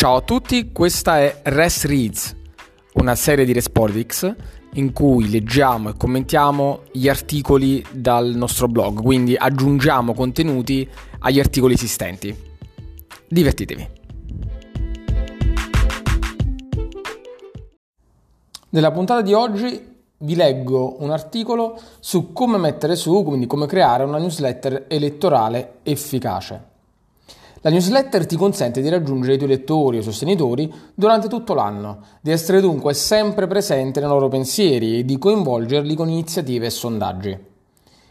Ciao a tutti, questa è Res Reads, una serie di Respordix in cui leggiamo e commentiamo gli articoli dal nostro blog, quindi aggiungiamo contenuti agli articoli esistenti. Divertitevi. Nella puntata di oggi vi leggo un articolo su come mettere su, quindi come creare una newsletter elettorale efficace. La newsletter ti consente di raggiungere i tuoi lettori o sostenitori durante tutto l'anno, di essere dunque sempre presente nei loro pensieri e di coinvolgerli con iniziative e sondaggi.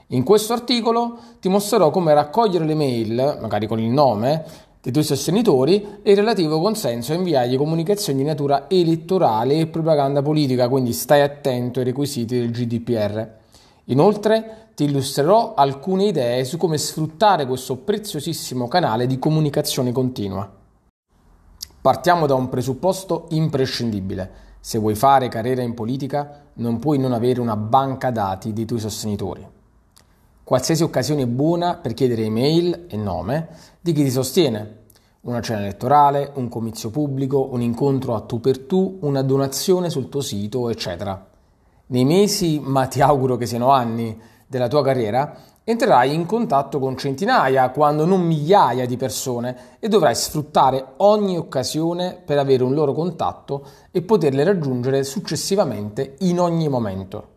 In questo articolo ti mostrerò come raccogliere le mail, magari con il nome, dei tuoi sostenitori e il relativo consenso a inviargli comunicazioni di natura elettorale e propaganda politica, quindi stai attento ai requisiti del GDPR. Inoltre ti illustrerò alcune idee su come sfruttare questo preziosissimo canale di comunicazione continua. Partiamo da un presupposto imprescindibile. Se vuoi fare carriera in politica, non puoi non avere una banca dati dei tuoi sostenitori. Qualsiasi occasione è buona per chiedere email e nome di chi ti sostiene. Una cena elettorale, un comizio pubblico, un incontro a tu per tu, una donazione sul tuo sito, eccetera. Nei mesi, ma ti auguro che siano anni, della tua carriera, entrerai in contatto con centinaia, quando non migliaia di persone e dovrai sfruttare ogni occasione per avere un loro contatto e poterle raggiungere successivamente in ogni momento.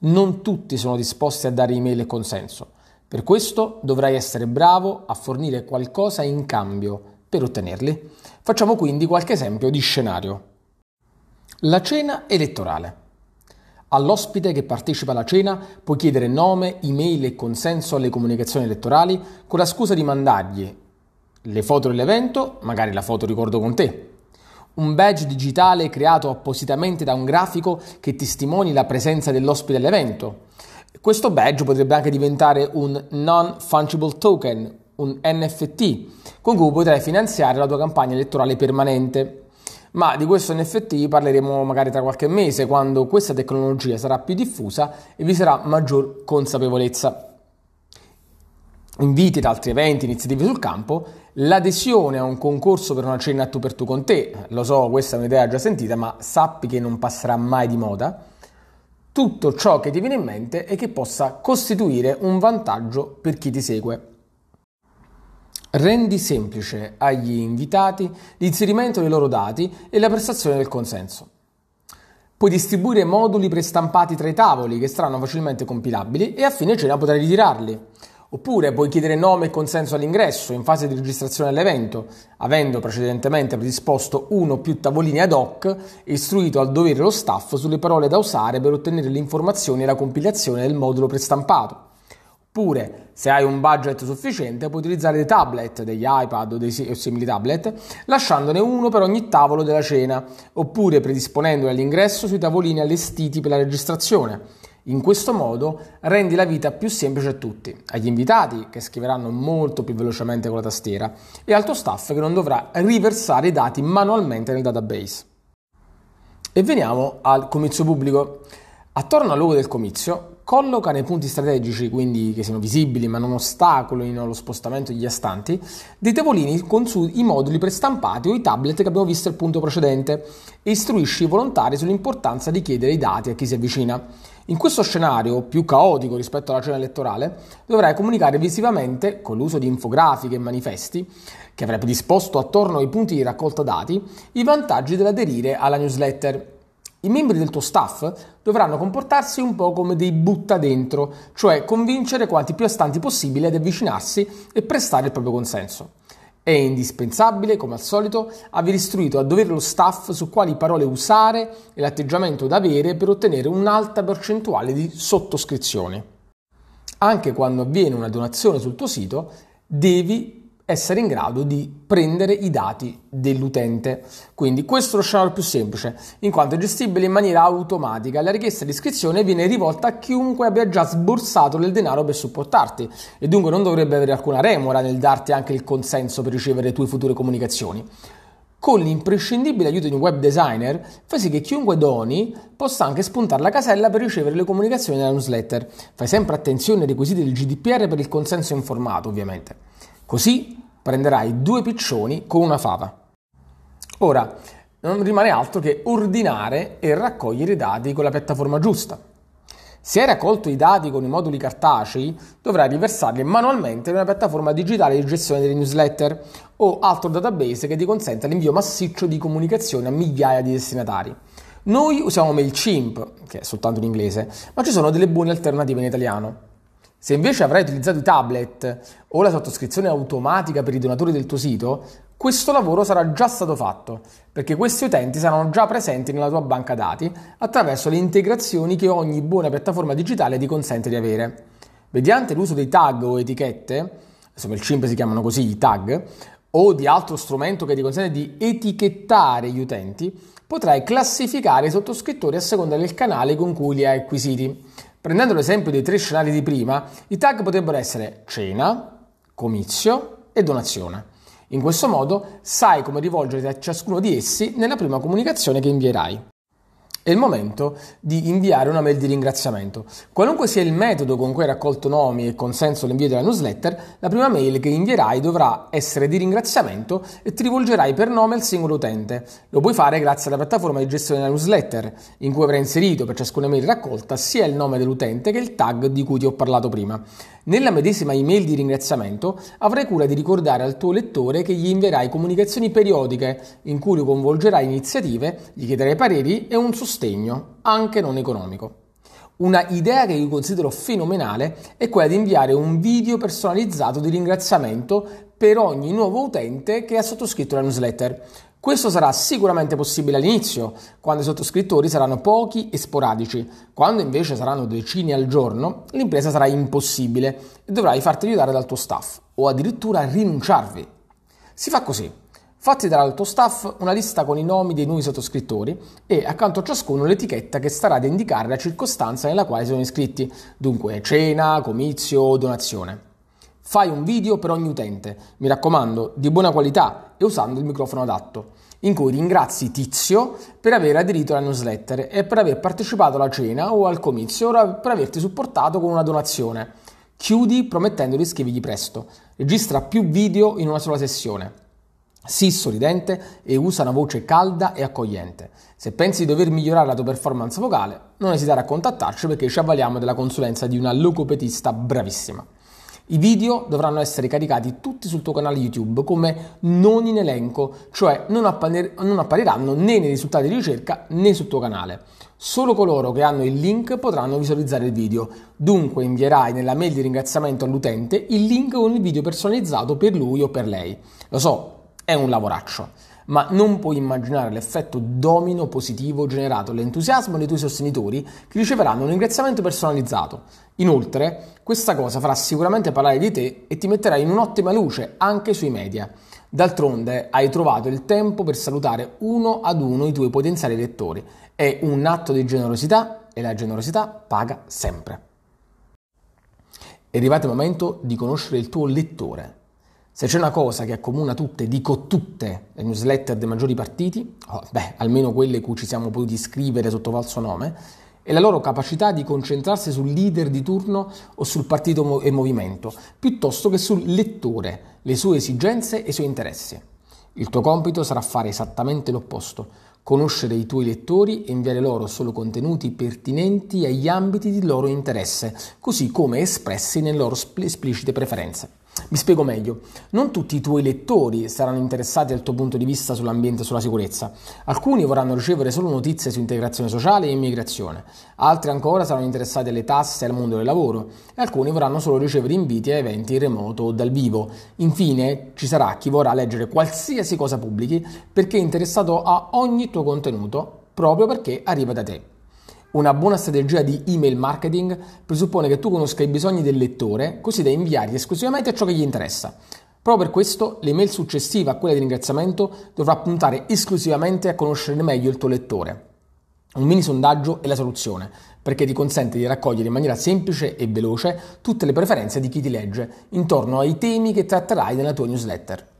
Non tutti sono disposti a dare email e consenso. Per questo dovrai essere bravo a fornire qualcosa in cambio per ottenerli. Facciamo quindi qualche esempio di scenario. La cena elettorale. All'ospite che partecipa alla cena puoi chiedere nome, email e consenso alle comunicazioni elettorali con la scusa di mandargli le foto dell'evento, magari la foto ricordo con te, un badge digitale creato appositamente da un grafico che testimoni la presenza dell'ospite all'evento. Questo badge potrebbe anche diventare un non-fungible token, un NFT, con cui potrai finanziare la tua campagna elettorale permanente ma di questo NFT parleremo magari tra qualche mese quando questa tecnologia sarà più diffusa e vi sarà maggior consapevolezza. Inviti ad altri eventi, iniziative sul campo, l'adesione a un concorso per una cena tu per tu con te, lo so, questa è un'idea già sentita, ma sappi che non passerà mai di moda. Tutto ciò che ti viene in mente e che possa costituire un vantaggio per chi ti segue. Rendi semplice agli invitati l'inserimento dei loro dati e la prestazione del consenso. Puoi distribuire moduli prestampati tra i tavoli che saranno facilmente compilabili e a fine cena potrai ritirarli. Oppure puoi chiedere nome e consenso all'ingresso in fase di registrazione all'evento, avendo precedentemente predisposto uno o più tavolini ad hoc e istruito al dovere lo staff sulle parole da usare per ottenere le informazioni e la compilazione del modulo prestampato. Oppure, se hai un budget sufficiente, puoi utilizzare dei tablet, degli iPad o dei simili tablet, lasciandone uno per ogni tavolo della cena, oppure predisponendoli all'ingresso sui tavolini allestiti per la registrazione. In questo modo rendi la vita più semplice a tutti, agli invitati che scriveranno molto più velocemente con la tastiera e al tuo staff che non dovrà riversare i dati manualmente nel database. E veniamo al comizio pubblico. Attorno al logo del comizio colloca nei punti strategici, quindi che siano visibili ma non ostacolino lo spostamento degli astanti, dei tavolini con su i moduli prestampati o i tablet che abbiamo visto al punto precedente e istruisci i volontari sull'importanza di chiedere i dati a chi si avvicina. In questo scenario, più caotico rispetto alla cena elettorale, dovrai comunicare visivamente, con l'uso di infografiche e manifesti, che avrai predisposto attorno ai punti di raccolta dati, i vantaggi dell'aderire alla newsletter i membri del tuo staff dovranno comportarsi un po' come dei butta dentro, cioè convincere quanti più astanti possibile ad avvicinarsi e prestare il proprio consenso. È indispensabile, come al solito, aver istruito a dovere lo staff su quali parole usare e l'atteggiamento da avere per ottenere un'alta percentuale di sottoscrizioni. Anche quando avviene una donazione sul tuo sito, devi essere in grado di prendere i dati dell'utente. Quindi questo è lo scenario più semplice, in quanto è gestibile in maniera automatica. La richiesta di iscrizione viene rivolta a chiunque abbia già sborsato del denaro per supportarti e dunque non dovrebbe avere alcuna remora nel darti anche il consenso per ricevere le tue future comunicazioni. Con l'imprescindibile aiuto di un web designer, fai sì che chiunque doni possa anche spuntare la casella per ricevere le comunicazioni della newsletter. Fai sempre attenzione ai requisiti del GDPR per il consenso informato, ovviamente. Così prenderai due piccioni con una fava. Ora, non rimane altro che ordinare e raccogliere i dati con la piattaforma giusta. Se hai raccolto i dati con i moduli cartacei, dovrai riversarli manualmente in una piattaforma digitale di gestione delle newsletter o altro database che ti consenta l'invio massiccio di comunicazioni a migliaia di destinatari. Noi usiamo MailChimp, che è soltanto in inglese, ma ci sono delle buone alternative in italiano. Se invece avrai utilizzato i tablet o la sottoscrizione automatica per i donatori del tuo sito, questo lavoro sarà già stato fatto, perché questi utenti saranno già presenti nella tua banca dati attraverso le integrazioni che ogni buona piattaforma digitale ti consente di avere. Mediante l'uso dei tag o etichette, insomma il CIMP si chiamano così i tag, o di altro strumento che ti consente di etichettare gli utenti, potrai classificare i sottoscrittori a seconda del canale con cui li hai acquisiti. Prendendo l'esempio dei tre scenari di prima, i tag potrebbero essere cena, comizio e donazione. In questo modo sai come rivolgerti a ciascuno di essi nella prima comunicazione che invierai. È il momento di inviare una mail di ringraziamento. Qualunque sia il metodo con cui hai raccolto nomi e consenso l'invio della newsletter, la prima mail che invierai dovrà essere di ringraziamento e ti rivolgerai per nome al singolo utente. Lo puoi fare grazie alla piattaforma di gestione della newsletter, in cui avrai inserito per ciascuna mail raccolta sia il nome dell'utente che il tag di cui ti ho parlato prima. Nella medesima email di ringraziamento avrai cura di ricordare al tuo lettore che gli invierai comunicazioni periodiche in cui lo coinvolgerai iniziative, gli chiederai pareri e un sostegno, anche non economico. Una idea che io considero fenomenale è quella di inviare un video personalizzato di ringraziamento per ogni nuovo utente che ha sottoscritto la newsletter. Questo sarà sicuramente possibile all'inizio, quando i sottoscrittori saranno pochi e sporadici. Quando invece saranno decine al giorno, l'impresa sarà impossibile e dovrai farti aiutare dal tuo staff o addirittura rinunciarvi. Si fa così. Fatti dare al tuo staff una lista con i nomi dei nuovi sottoscrittori e accanto a ciascuno l'etichetta che starà ad indicare la circostanza nella quale sono iscritti, dunque cena, comizio o donazione. Fai un video per ogni utente, mi raccomando, di buona qualità e usando il microfono adatto, in cui ringrazi Tizio per aver aderito alla newsletter e per aver partecipato alla cena o al comizio o per averti supportato con una donazione. Chiudi promettendo di iscrivergli presto. Registra più video in una sola sessione. Sii sorridente e usa una voce calda e accogliente. Se pensi di dover migliorare la tua performance vocale, non esitare a contattarci perché ci avvaliamo della consulenza di una logopedista bravissima. I video dovranno essere caricati tutti sul tuo canale YouTube come non in elenco, cioè non, appare- non, appariranno né nei risultati di ricerca né sul tuo canale. Solo coloro che hanno il link potranno visualizzare il video. Dunque invierai nella mail di ringraziamento all'utente il link con il video personalizzato per lui o per lei. Lo so, è un lavoraccio ma non puoi immaginare l'effetto domino positivo generato dall'entusiasmo dei tuoi sostenitori che riceveranno un ringraziamento personalizzato. Inoltre, questa cosa farà sicuramente parlare di te e ti metterà in un'ottima luce anche sui media. D'altronde hai trovato il tempo per salutare uno ad uno i tuoi potenziali lettori. È un atto di generosità e la generosità paga sempre. È arrivato il momento di conoscere il tuo lettore. Se c'è una cosa che accomuna tutte, dico tutte, le newsletter dei maggiori partiti, oh, beh, almeno quelle cui ci siamo potuti iscrivere sotto falso nome, è la loro capacità di concentrarsi sul leader di turno o sul partito e movimento, piuttosto che sul lettore, le sue esigenze e i suoi interessi. Il tuo compito sarà fare esattamente l'opposto, conoscere i tuoi lettori e inviare loro solo contenuti pertinenti agli ambiti di loro interesse, così come espressi nelle loro esplicite preferenze. Mi spiego meglio. Non tutti i tuoi lettori saranno interessati dal tuo punto di vista sull'ambiente e sulla sicurezza. Alcuni vorranno ricevere solo notizie su integrazione sociale e immigrazione. Altri ancora saranno interessati alle tasse e al mondo del lavoro. E alcuni vorranno solo ricevere inviti a eventi in remoto o dal vivo. Infine, ci sarà chi vorrà leggere qualsiasi cosa pubblichi perché è interessato a ogni tuo contenuto proprio perché arriva da te. Una buona strategia di email marketing presuppone che tu conosca i bisogni del lettore così da inviargli esclusivamente ciò che gli interessa. Proprio per questo l'email successiva a quella di ringraziamento dovrà puntare esclusivamente a conoscere meglio il tuo lettore. Un mini sondaggio è la soluzione, perché ti consente di raccogliere in maniera semplice e veloce tutte le preferenze di chi ti legge intorno ai temi che tratterai nella tua newsletter.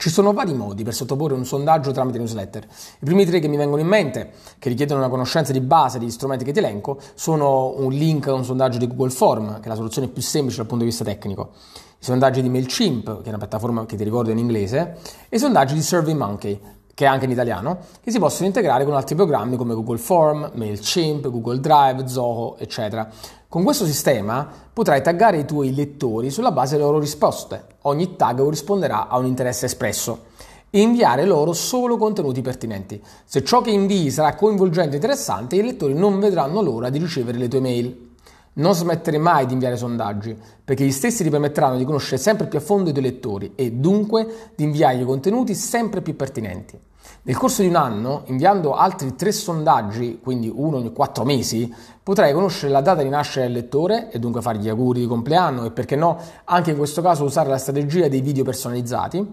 Ci sono vari modi per sottoporre un sondaggio tramite newsletter. I primi tre che mi vengono in mente, che richiedono una conoscenza di base degli strumenti che ti elenco, sono un link a un sondaggio di Google Form, che è la soluzione più semplice dal punto di vista tecnico, i sondaggi di MailChimp, che è una piattaforma che ti ricordo in inglese, e i sondaggi di SurveyMonkey, che è anche in italiano, che si possono integrare con altri programmi come Google Form, MailChimp, Google Drive, Zoho, eccetera. Con questo sistema potrai taggare i tuoi lettori sulla base delle loro risposte. Ogni tag corrisponderà a un interesse espresso e inviare loro solo contenuti pertinenti. Se ciò che invii sarà coinvolgente e interessante, i lettori non vedranno l'ora di ricevere le tue mail. Non smettere mai di inviare sondaggi, perché gli stessi ti permetteranno di conoscere sempre più a fondo i tuoi lettori e dunque di inviargli contenuti sempre più pertinenti. Nel corso di un anno, inviando altri tre sondaggi, quindi uno ogni quattro mesi, potrai conoscere la data di nascita del lettore e dunque fargli auguri di compleanno e perché no, anche in questo caso usare la strategia dei video personalizzati,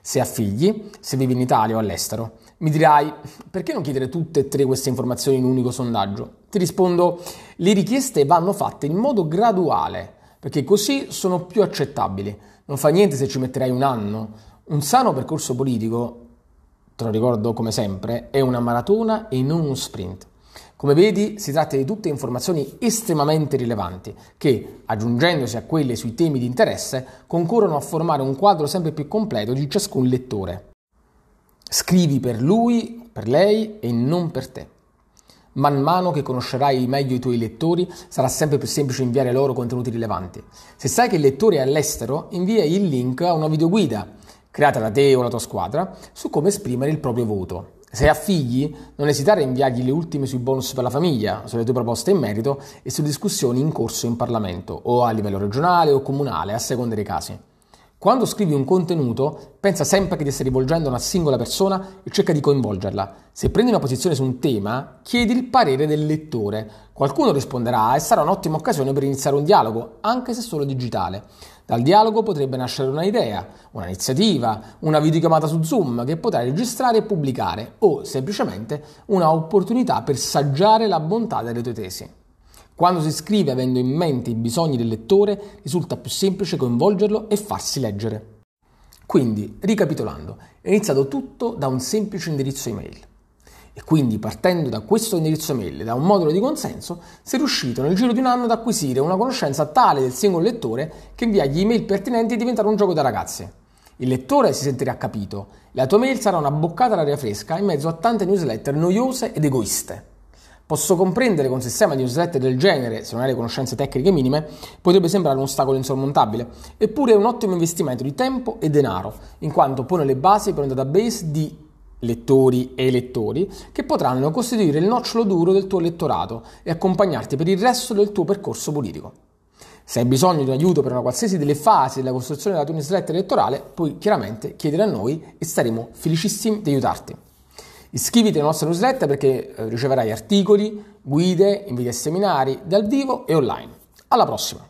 se ha figli, se vivi in Italia o all'estero. Mi dirai, perché non chiedere tutte e tre queste informazioni in un unico sondaggio? Ti rispondo, le richieste vanno fatte in modo graduale, perché così sono più accettabili. Non fa niente se ci metterai un anno. Un sano percorso politico, te lo ricordo come sempre, è una maratona e non uno sprint. Come vedi, si tratta di tutte informazioni estremamente rilevanti che, aggiungendosi a quelle sui temi di interesse, concorrono a formare un quadro sempre più completo di ciascun lettore. Scrivi per lui, per lei e non per te. Man mano che conoscerai meglio i tuoi lettori, sarà sempre più semplice inviare loro contenuti rilevanti. Se sai che il lettore è all'estero, invia il link a una videoguida creata da te o la tua squadra su come esprimere il proprio voto. Se ha figli, non esitare a inviargli le ultime sui bonus per la famiglia, sulle tue proposte in merito e su discussioni in corso in Parlamento o a livello regionale o comunale, a seconda dei casi. Quando scrivi un contenuto, pensa sempre che ti stai rivolgendo a una singola persona e cerca di coinvolgerla. Se prendi una posizione su un tema, chiedi il parere del lettore. Qualcuno risponderà e sarà un'ottima occasione per iniziare un dialogo, anche se solo digitale. Dal dialogo potrebbe nascere un'idea, un'iniziativa, una videochiamata su Zoom che potrai registrare e pubblicare o semplicemente una opportunità per saggiare la bontà delle tue tesi. Quando si scrive avendo in mente i bisogni del lettore, risulta più semplice coinvolgerlo e farsi leggere. Quindi, ricapitolando, è iniziato tutto da un semplice indirizzo email. E quindi, partendo da questo indirizzo email e da un modulo di consenso, si è riuscito nel giro di un anno ad acquisire una conoscenza tale del singolo lettore che inviargli email pertinenti è diventato un gioco da ragazzi. Il lettore si sentirà capito, la tua mail sarà una boccata d'aria fresca in mezzo a tante newsletter noiose ed egoiste. Posso comprendere che un sistema di newsletter del genere, se non hai le conoscenze tecniche minime, potrebbe sembrare un ostacolo insormontabile, eppure è un ottimo investimento di tempo e denaro, in quanto pone le basi per un database di lettori e elettori che potranno costituire il nocciolo duro del tuo elettorato e accompagnarti per il resto del tuo percorso politico. Se hai bisogno di un aiuto per una qualsiasi delle fasi della costruzione della tua newsletter elettorale, puoi chiaramente chiedere a noi e saremo felicissimi di aiutarti. Iscriviti alla nostra newsletter perché eh, riceverai articoli, guide, inviti a seminari dal vivo e online. Alla prossima!